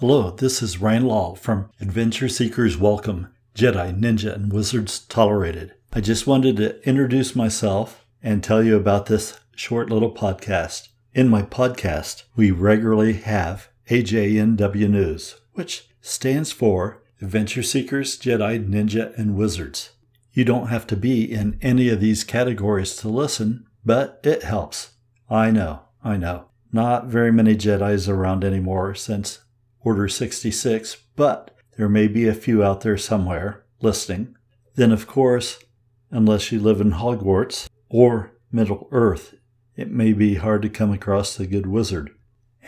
Hello, this is Ryan Law from Adventure Seekers Welcome, Jedi, Ninja, and Wizards Tolerated. I just wanted to introduce myself and tell you about this short little podcast. In my podcast, we regularly have AJNW News, which stands for Adventure Seekers, Jedi, Ninja, and Wizards. You don't have to be in any of these categories to listen, but it helps. I know, I know. Not very many Jedi's around anymore since Order 66, but there may be a few out there somewhere listening. Then, of course, unless you live in Hogwarts or Middle Earth, it may be hard to come across the good wizard.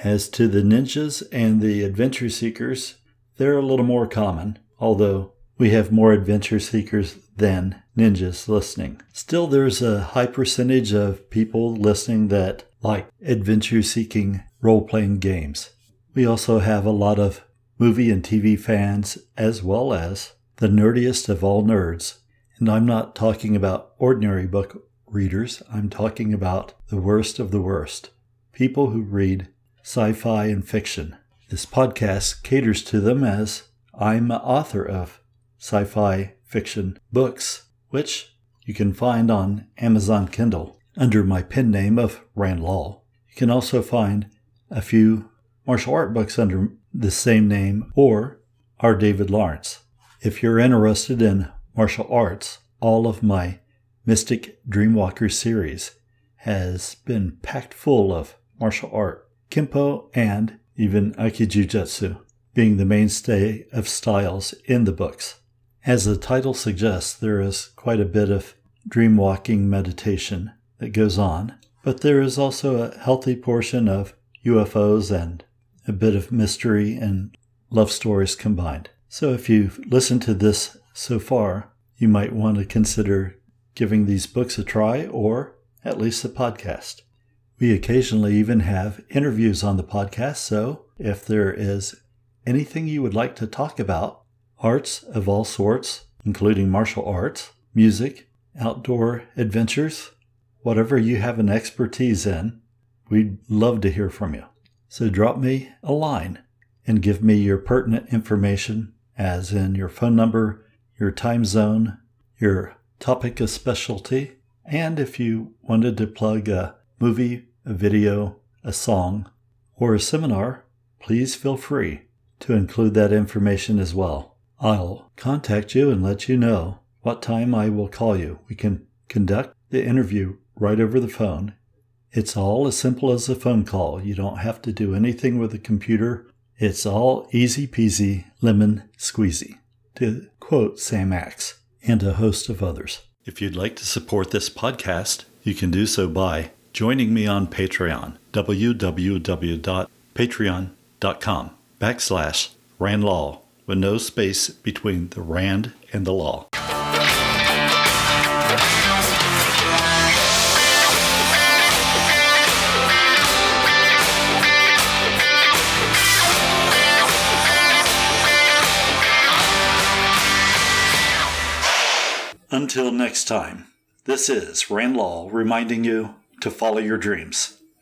As to the ninjas and the adventure seekers, they're a little more common, although we have more adventure seekers than ninjas listening. Still, there's a high percentage of people listening that like adventure seeking role playing games. We also have a lot of movie and TV fans, as well as the nerdiest of all nerds. And I'm not talking about ordinary book readers, I'm talking about the worst of the worst people who read sci fi and fiction. This podcast caters to them as I'm an author of sci fi fiction books, which you can find on Amazon Kindle under my pen name of Rand Law. You can also find a few martial art books under the same name or R. David Lawrence. If you're interested in martial arts, all of my Mystic Dreamwalker series has been packed full of martial art, Kempo, and even Aikijujutsu being the mainstay of styles in the books. As the title suggests, there is quite a bit of dreamwalking meditation that goes on, but there is also a healthy portion of UFOs and a bit of mystery and love stories combined. So if you've listened to this so far, you might want to consider giving these books a try or at least the podcast. We occasionally even have interviews on the podcast, so if there is anything you would like to talk about, arts of all sorts, including martial arts, music, outdoor adventures, whatever you have an expertise in, we'd love to hear from you. So drop me a line and give me your pertinent information, as in your phone number, your time zone, your topic of specialty, and if you wanted to plug a movie, a video, a song, or a seminar, please feel free to include that information as well. I'll contact you and let you know what time I will call you. We can conduct the interview right over the phone it's all as simple as a phone call. You don't have to do anything with a computer. It's all easy peasy, lemon squeezy, to quote Sam Axe and a host of others. If you'd like to support this podcast, you can do so by joining me on Patreon, www.patreon.com backslash Rand Law, with no space between the Rand and the law. Until next time, this is Rand Law reminding you to follow your dreams.